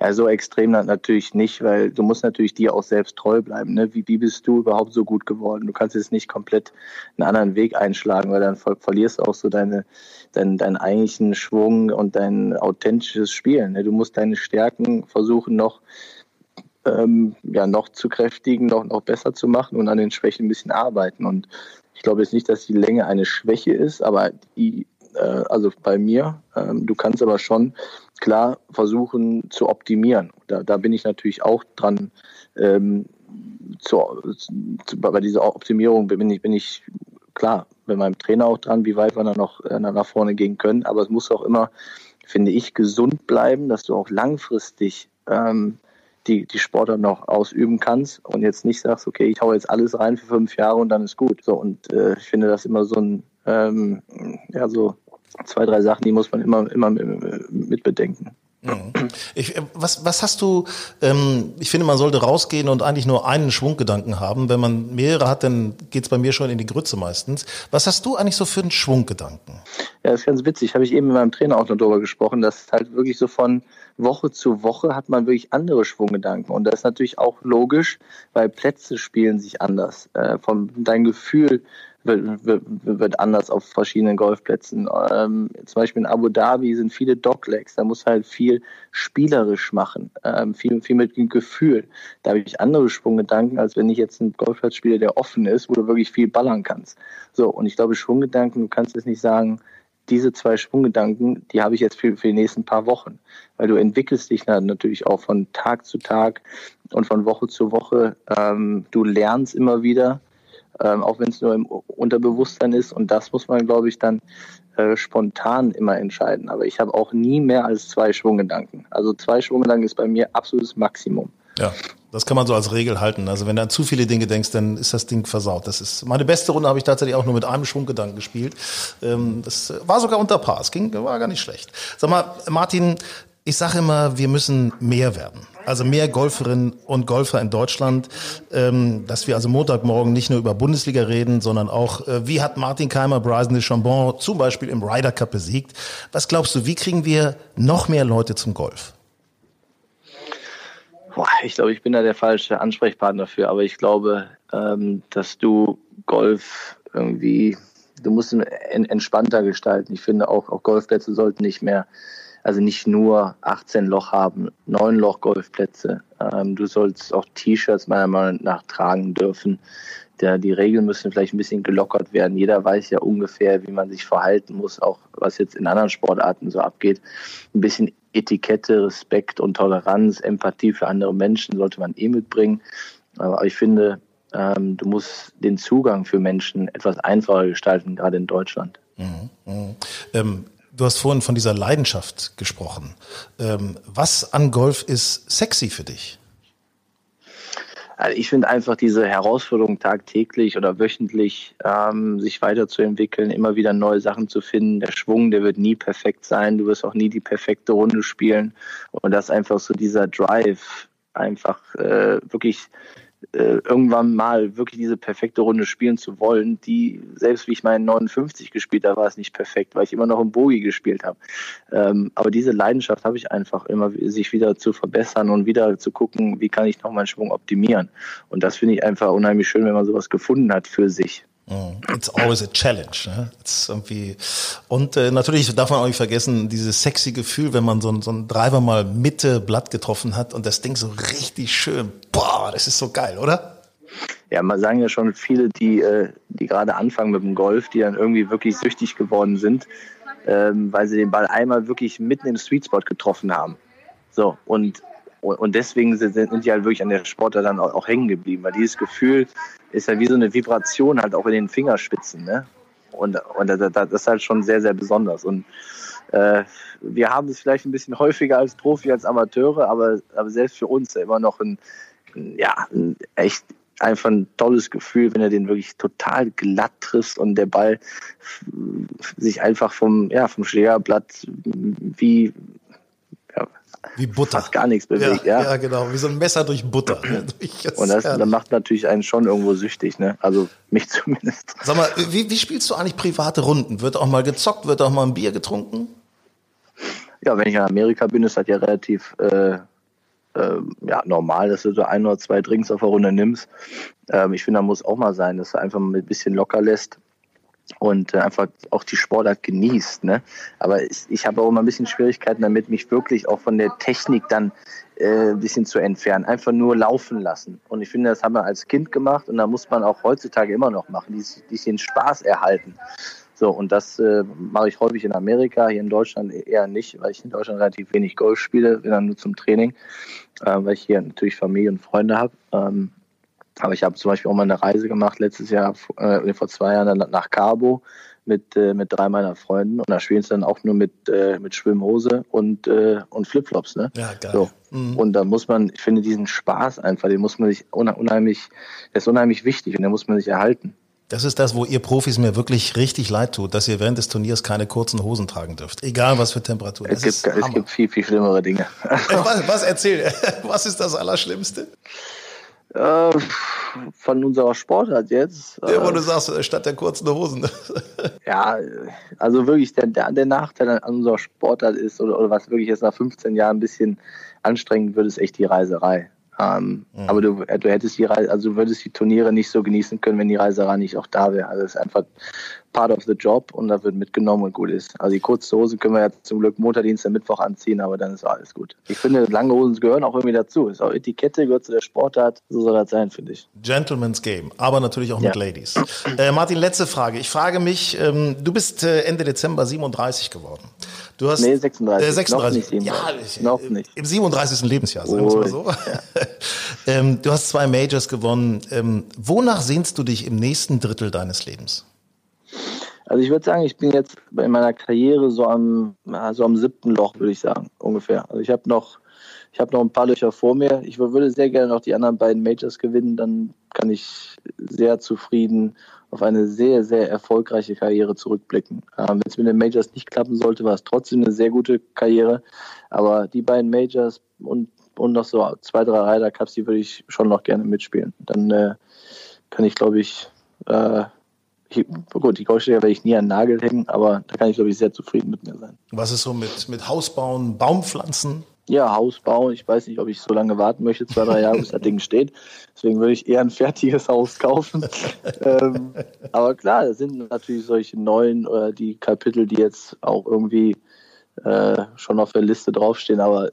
Ja, so extrem natürlich nicht, weil du musst natürlich dir auch selbst treu bleiben. Ne? Wie, wie bist du überhaupt so gut geworden? Du kannst jetzt nicht komplett einen anderen Weg einschlagen, weil dann ver verlierst du auch so deine, deinen, deinen eigentlichen Schwung und dein authentisches Spielen. Ne? Du musst deine Stärken versuchen noch ähm, ja, noch zu kräftigen, noch, noch besser zu machen und an den Schwächen ein bisschen arbeiten. Und ich glaube jetzt nicht, dass die Länge eine Schwäche ist, aber die, äh, also bei mir, ähm, du kannst aber schon klar versuchen zu optimieren. Da, da bin ich natürlich auch dran. Ähm, zu, zu, bei dieser Optimierung bin ich, bin ich klar, mit meinem Trainer auch dran, wie weit wir dann noch äh, nach vorne gehen können. Aber es muss auch immer, finde ich, gesund bleiben, dass du auch langfristig ähm, die, die Sportart noch ausüben kannst und jetzt nicht sagst, okay, ich hau jetzt alles rein für fünf Jahre und dann ist gut. So, und äh, ich finde das immer so ein, ähm, ja, so zwei, drei Sachen, die muss man immer, immer mit bedenken. Ich, äh, was, was hast du, ähm, ich finde, man sollte rausgehen und eigentlich nur einen Schwunggedanken haben. Wenn man mehrere hat, dann geht's bei mir schon in die Grütze meistens. Was hast du eigentlich so für einen Schwunggedanken? Ja, das ist ganz witzig. Habe ich eben mit meinem Trainer auch noch darüber gesprochen, dass halt wirklich so von Woche zu Woche hat man wirklich andere Schwunggedanken. Und das ist natürlich auch logisch, weil Plätze spielen sich anders. Äh, von dein Gefühl wird, wird, wird anders auf verschiedenen Golfplätzen. Ähm, zum Beispiel in Abu Dhabi sind viele Doglegs, da muss halt viel spielerisch machen, ähm, viel, viel mit Gefühl. Da habe ich andere Schwunggedanken, als wenn ich jetzt einen Golfplatz spiele, der offen ist, wo du wirklich viel ballern kannst. So, und ich glaube, Schwunggedanken, du kannst jetzt nicht sagen, diese zwei Schwunggedanken, die habe ich jetzt für, für die nächsten paar Wochen. Weil du entwickelst dich natürlich auch von Tag zu Tag und von Woche zu Woche. Ähm, du lernst immer wieder ähm, auch wenn es nur im Unterbewusstsein ist. Und das muss man, glaube ich, dann äh, spontan immer entscheiden. Aber ich habe auch nie mehr als zwei Schwunggedanken. Also zwei Schwunggedanken ist bei mir absolutes Maximum. Ja, das kann man so als Regel halten. Also wenn du an zu viele Dinge denkst, dann ist das Ding versaut. Das ist meine beste Runde habe ich tatsächlich auch nur mit einem Schwunggedanken gespielt. Ähm, das war sogar unter Paar. Es ging, war gar nicht schlecht. Sag mal, Martin, ich sage immer, wir müssen mehr werden. Also mehr Golferinnen und Golfer in Deutschland, ähm, dass wir also Montagmorgen nicht nur über Bundesliga reden, sondern auch, äh, wie hat Martin Keimer Bryson DeChambon zum Beispiel im Ryder Cup besiegt. Was glaubst du, wie kriegen wir noch mehr Leute zum Golf? Boah, ich glaube, ich bin da der falsche Ansprechpartner für, aber ich glaube, ähm, dass du Golf irgendwie, du musst ihn entspannter gestalten. Ich finde auch, auch Golfplätze sollten nicht mehr also nicht nur 18 Loch haben, 9 Loch Golfplätze. Ähm, du sollst auch T-Shirts meiner Meinung nach tragen dürfen. Der, die Regeln müssen vielleicht ein bisschen gelockert werden. Jeder weiß ja ungefähr, wie man sich verhalten muss, auch was jetzt in anderen Sportarten so abgeht. Ein bisschen Etikette, Respekt und Toleranz, Empathie für andere Menschen sollte man eh mitbringen. Aber ich finde, ähm, du musst den Zugang für Menschen etwas einfacher gestalten, gerade in Deutschland. Mhm, mh. ähm, Du hast vorhin von dieser Leidenschaft gesprochen. Ähm, was an Golf ist sexy für dich? Also ich finde einfach diese Herausforderung tagtäglich oder wöchentlich ähm, sich weiterzuentwickeln, immer wieder neue Sachen zu finden. Der Schwung, der wird nie perfekt sein. Du wirst auch nie die perfekte Runde spielen. Und das ist einfach so dieser Drive, einfach äh, wirklich äh, irgendwann mal wirklich diese perfekte Runde spielen zu wollen, die, selbst wie ich meinen 59 gespielt habe, war es nicht perfekt, weil ich immer noch im Bogi gespielt habe. Ähm, aber diese Leidenschaft habe ich einfach immer, sich wieder zu verbessern und wieder zu gucken, wie kann ich noch meinen Schwung optimieren. Und das finde ich einfach unheimlich schön, wenn man sowas gefunden hat für sich. Mm. It's always a challenge. Ne? It's irgendwie und äh, natürlich darf man auch nicht vergessen, dieses sexy Gefühl, wenn man so, ein, so ein Driver mal Mitte Blatt getroffen hat und das Ding so richtig schön, boah, das ist so geil, oder? Ja, man sagen ja schon viele, die, äh, die gerade anfangen mit dem Golf, die dann irgendwie wirklich süchtig geworden sind, ähm, weil sie den Ball einmal wirklich mitten im Sweet Spot getroffen haben. So, und und deswegen sind, die halt wirklich an der Sportart dann auch, hängen geblieben, weil dieses Gefühl ist ja wie so eine Vibration halt auch in den Fingerspitzen. Ne? Und, und das ist halt schon sehr, sehr besonders. Und äh, wir haben es vielleicht ein bisschen häufiger als Profi, als Amateure, aber, aber selbst für uns immer noch ein, ja, ein echt einfach ein tolles Gefühl, wenn er den wirklich total glatt trifft und der Ball sich einfach vom, ja, vom Schlägerblatt wie, wie Butter. Fast gar nichts bewegt, ja. Ja, ja genau, wie so ein Messer durch Butter. Und das, das macht natürlich einen schon irgendwo süchtig, ne? Also mich zumindest. Sag mal, wie, wie spielst du eigentlich private Runden? Wird auch mal gezockt, wird auch mal ein Bier getrunken? Ja, wenn ich in Amerika bin, ist das ja relativ äh, äh, ja, normal, dass du so ein oder zwei Drinks auf der Runde nimmst. Ähm, ich finde, da muss auch mal sein, dass du einfach mal ein bisschen locker lässt und äh, einfach auch die Sportart genießt. Ne? Aber ich, ich habe auch immer ein bisschen Schwierigkeiten damit, mich wirklich auch von der Technik dann äh, ein bisschen zu entfernen. Einfach nur laufen lassen. Und ich finde, das haben wir als Kind gemacht und da muss man auch heutzutage immer noch machen, die, die den Spaß erhalten. So, und das äh, mache ich häufig in Amerika, hier in Deutschland eher nicht, weil ich in Deutschland relativ wenig Golf spiele, bin dann nur zum Training, äh, weil ich hier natürlich Familie und Freunde habe. Ähm, Aber ich habe zum Beispiel auch mal eine Reise gemacht letztes Jahr, äh, vor zwei Jahren nach Cabo mit, äh, mit drei meiner Freunden und da spielen sie dann auch nur mit, äh, mit Schwimmhose und, äh, und Flipflops. Ne? Ja, geil. So. Mhm. Und da muss man, ich finde diesen Spaß einfach, den muss man sich unheimlich, der ist unheimlich wichtig und den muss man sich erhalten. Das ist das, wo ihr Profis mir wirklich richtig leid tut, dass ihr während des Turniers keine kurzen Hosen tragen dürft. Egal was für Temperaturen. Es, gibt, es gibt viel, viel schlimmere Dinge. Was, was erzähl? Was ist das Allerschlimmste? Äh, von unserer Sportart jetzt. Ja, wo du sagst, statt der kurzen Hosen. ja, also wirklich der, der, der Nachteil an unserer Sportart ist, oder, oder was wirklich jetzt nach 15 Jahren ein bisschen anstrengend wird, ist echt die Reiserei. Ähm, mhm. Aber du, du hättest die Reise, also du würdest die Turniere nicht so genießen können, wenn die Reiserei nicht auch da wäre. Also es ist einfach part of the job und da wird mitgenommen und gut ist. Also die kurze Hose können wir ja zum Glück Montag, Dienstag, Mittwoch anziehen, aber dann ist alles gut. Ich finde, lange Hosen gehören auch irgendwie dazu. Ist auch Etikette, gehört zu der Sportart. So soll das sein, finde ich. Gentleman's Game, aber natürlich auch ja. mit Ladies. Äh, Martin, letzte Frage. Ich frage mich, ähm, du bist äh, Ende Dezember 37 geworden. Du hast, nee, 36. Äh, 36. Noch nicht, ja, ich, noch nicht. Im 37. Lebensjahr, sagen wir mal so. Ja. ähm, du hast zwei Majors gewonnen. Ähm, wonach sehnst du dich im nächsten Drittel deines Lebens? Also ich würde sagen, ich bin jetzt in meiner Karriere so am, so am siebten Loch, würde ich sagen, ungefähr. Also ich habe noch, ich habe noch ein paar Löcher vor mir. Ich würde sehr gerne noch die anderen beiden Majors gewinnen. Dann kann ich sehr zufrieden auf eine sehr, sehr erfolgreiche Karriere zurückblicken. Ähm, Wenn es mit den Majors nicht klappen sollte, war es trotzdem eine sehr gute Karriere. Aber die beiden Majors und, und noch so zwei, drei Ryder Cups, die würde ich schon noch gerne mitspielen. Dann äh, kann ich, glaube ich, äh, ich, gut, die Goldschläger werde ich nie an den Nagel hängen, aber da kann ich, glaube ich, sehr zufrieden mit mir sein. Was ist so mit, mit Hausbauen, Baumpflanzen? Ja, Haus bauen. Ich weiß nicht, ob ich so lange warten möchte, zwei, drei Jahre, bis das Ding steht. Deswegen würde ich eher ein fertiges Haus kaufen. ähm, aber klar, da sind natürlich solche neuen oder die Kapitel, die jetzt auch irgendwie äh, schon auf der Liste draufstehen. Aber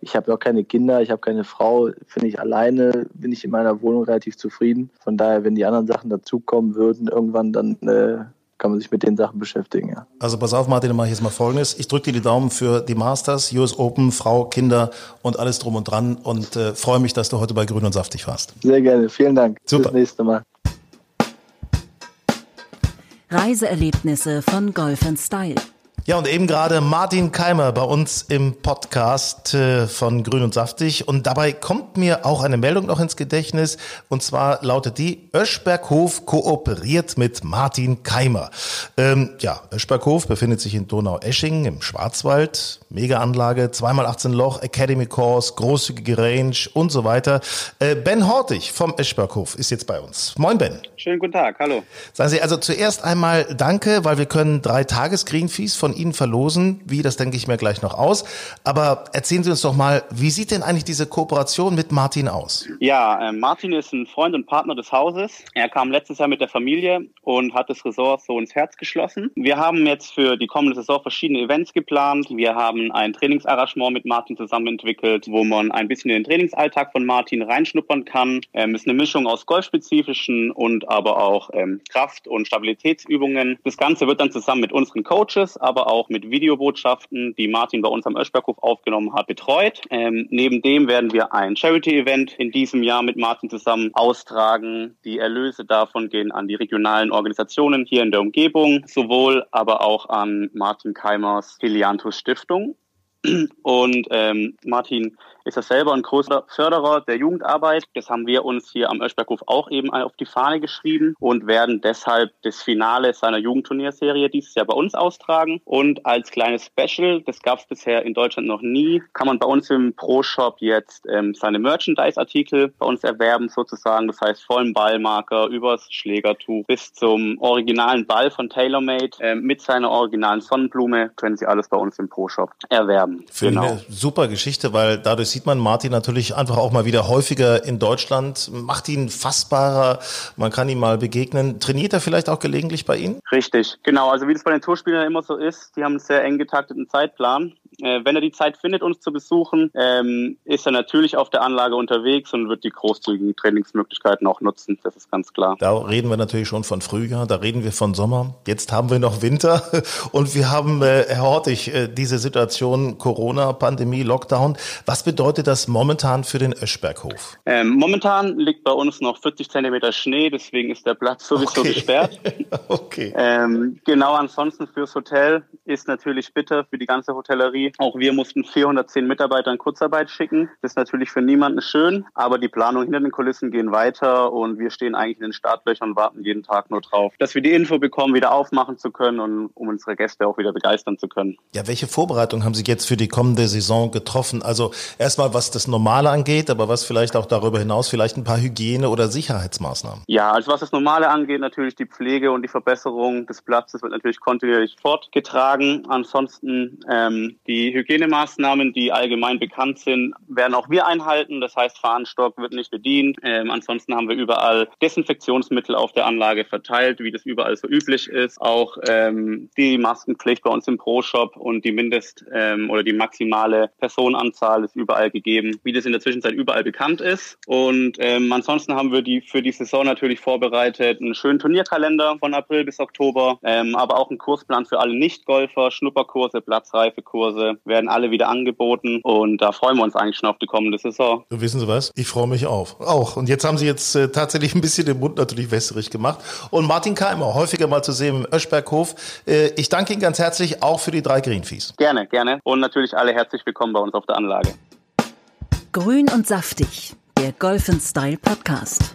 ich habe ja auch keine Kinder, ich habe keine Frau. Finde ich alleine bin ich in meiner Wohnung relativ zufrieden. Von daher, wenn die anderen Sachen dazukommen würden, irgendwann dann äh, kann man sich mit den Sachen beschäftigen. Ja. Also pass auf, Martin, dann mache ich jetzt mal Folgendes. Ich drücke dir die Daumen für die Masters, US Open, Frau, Kinder und alles drum und dran und äh, freue mich, dass du heute bei Grün und Saftig warst. Sehr gerne, vielen Dank. Super. Bis nächste Mal. Reiseerlebnisse von Golf Style. Ja, und eben gerade Martin Keimer bei uns im Podcast äh, von Grün und Saftig. Und dabei kommt mir auch eine Meldung noch ins Gedächtnis. Und zwar lautet die, Öschberghof kooperiert mit Martin Keimer. Ähm, ja, Öschberghof befindet sich in Donau-Eschingen im Schwarzwald. Mega-Anlage, zweimal 18 Loch, Academy Course, großzügige Range und so weiter. Äh, ben Hortig vom Öschberghof ist jetzt bei uns. Moin, Ben. Schönen guten Tag, hallo. Sagen Sie also zuerst einmal Danke, weil wir können drei Tages-Greenfees von von Ihnen verlosen. Wie, das denke ich mir gleich noch aus. Aber erzählen Sie uns doch mal, wie sieht denn eigentlich diese Kooperation mit Martin aus? Ja, äh, Martin ist ein Freund und Partner des Hauses. Er kam letztes Jahr mit der Familie und hat das Resort so ins Herz geschlossen. Wir haben jetzt für die kommende Saison verschiedene Events geplant. Wir haben ein Trainingsarrangement mit Martin zusammen entwickelt, wo man ein bisschen in den Trainingsalltag von Martin reinschnuppern kann. Ähm, ist eine Mischung aus golfspezifischen und aber auch ähm, Kraft- und Stabilitätsübungen. Das Ganze wird dann zusammen mit unseren Coaches, aber aber auch mit Videobotschaften, die Martin bei uns am Öschberghof aufgenommen hat, betreut. Ähm, neben dem werden wir ein Charity-Event in diesem Jahr mit Martin zusammen austragen. Die Erlöse davon gehen an die regionalen Organisationen hier in der Umgebung, sowohl aber auch an Martin Keimers Helianthus Stiftung. Und ähm, Martin ist er selber ein großer Förderer der Jugendarbeit. Das haben wir uns hier am Öschberghof auch eben auf die Fahne geschrieben und werden deshalb das Finale seiner Jugendturnierserie dieses Jahr bei uns austragen. Und als kleines Special, das gab es bisher in Deutschland noch nie, kann man bei uns im Pro-Shop jetzt ähm, seine Merchandise-Artikel bei uns erwerben sozusagen. Das heißt vollen Ballmarker übers Schlägertuch bis zum originalen Ball von TaylorMade ähm, mit seiner originalen Sonnenblume können Sie alles bei uns im Pro-Shop erwerben. Finde genau. eine super Geschichte, weil dadurch sieht man Martin natürlich einfach auch mal wieder häufiger in Deutschland, macht ihn fassbarer, man kann ihm mal begegnen. Trainiert er vielleicht auch gelegentlich bei Ihnen? Richtig, genau. Also wie das bei den Tourspielern immer so ist, die haben einen sehr eng getakteten Zeitplan äh, wenn er die Zeit findet, uns zu besuchen, ähm, ist er natürlich auf der Anlage unterwegs und wird die großzügigen Trainingsmöglichkeiten auch nutzen. Das ist ganz klar. Da reden wir natürlich schon von Frühjahr, da reden wir von Sommer. Jetzt haben wir noch Winter und wir haben, äh, Herr Hortig, äh, diese Situation Corona, Pandemie, Lockdown. Was bedeutet das momentan für den Öschberghof? Ähm, momentan liegt bei uns noch 40 Zentimeter Schnee, deswegen ist der Platz sowieso okay. gesperrt. okay. Ähm, genau, ansonsten fürs Hotel ist natürlich bitter für die ganze Hotellerie. Auch wir mussten 410 Mitarbeiter in Kurzarbeit schicken. Das ist natürlich für niemanden schön, aber die Planung hinter den Kulissen gehen weiter und wir stehen eigentlich in den Startlöchern und warten jeden Tag nur drauf, dass wir die Info bekommen, wieder aufmachen zu können und um unsere Gäste auch wieder begeistern zu können. Ja, welche Vorbereitung haben Sie jetzt für die kommende Saison getroffen? Also erstmal, was das Normale angeht, aber was vielleicht auch darüber hinaus, vielleicht ein paar Hygiene- oder Sicherheitsmaßnahmen? Ja, also was das Normale angeht, natürlich die Pflege und die Verbesserung des Platzes wird natürlich kontinuierlich fortgetragen. Ansonsten ähm, die Hygienemaßnahmen, die allgemein bekannt sind, werden auch wir einhalten. Das heißt, Fahnenstock wird nicht bedient. Ähm, ansonsten haben wir überall Desinfektionsmittel auf der Anlage verteilt, wie das überall so üblich ist. Auch ähm, die Maskenpflicht bei uns im Pro-Shop und die Mindest- ähm, oder die maximale Personenanzahl ist überall gegeben, wie das in der Zwischenzeit überall bekannt ist. Und ähm, ansonsten haben wir die für die Saison natürlich vorbereitet einen schönen Turnierkalender von April bis Oktober, ähm, aber auch einen Kursplan für alle Nicht-Golfer, Schnupperkurse, Platzreifekurse werden alle wieder angeboten und da freuen wir uns eigentlich schon auf die kommende Saison. Wissen Sie was? Ich freue mich auf. Auch. Und jetzt haben Sie jetzt äh, tatsächlich ein bisschen den Mund natürlich wässrig gemacht. Und Martin Keimer, häufiger mal zu sehen im Öschberghof. Äh, ich danke Ihnen ganz herzlich auch für die drei Greenfees. Gerne, gerne. Und natürlich alle herzlich willkommen bei uns auf der Anlage. Grün und saftig, der Golf Style Podcast.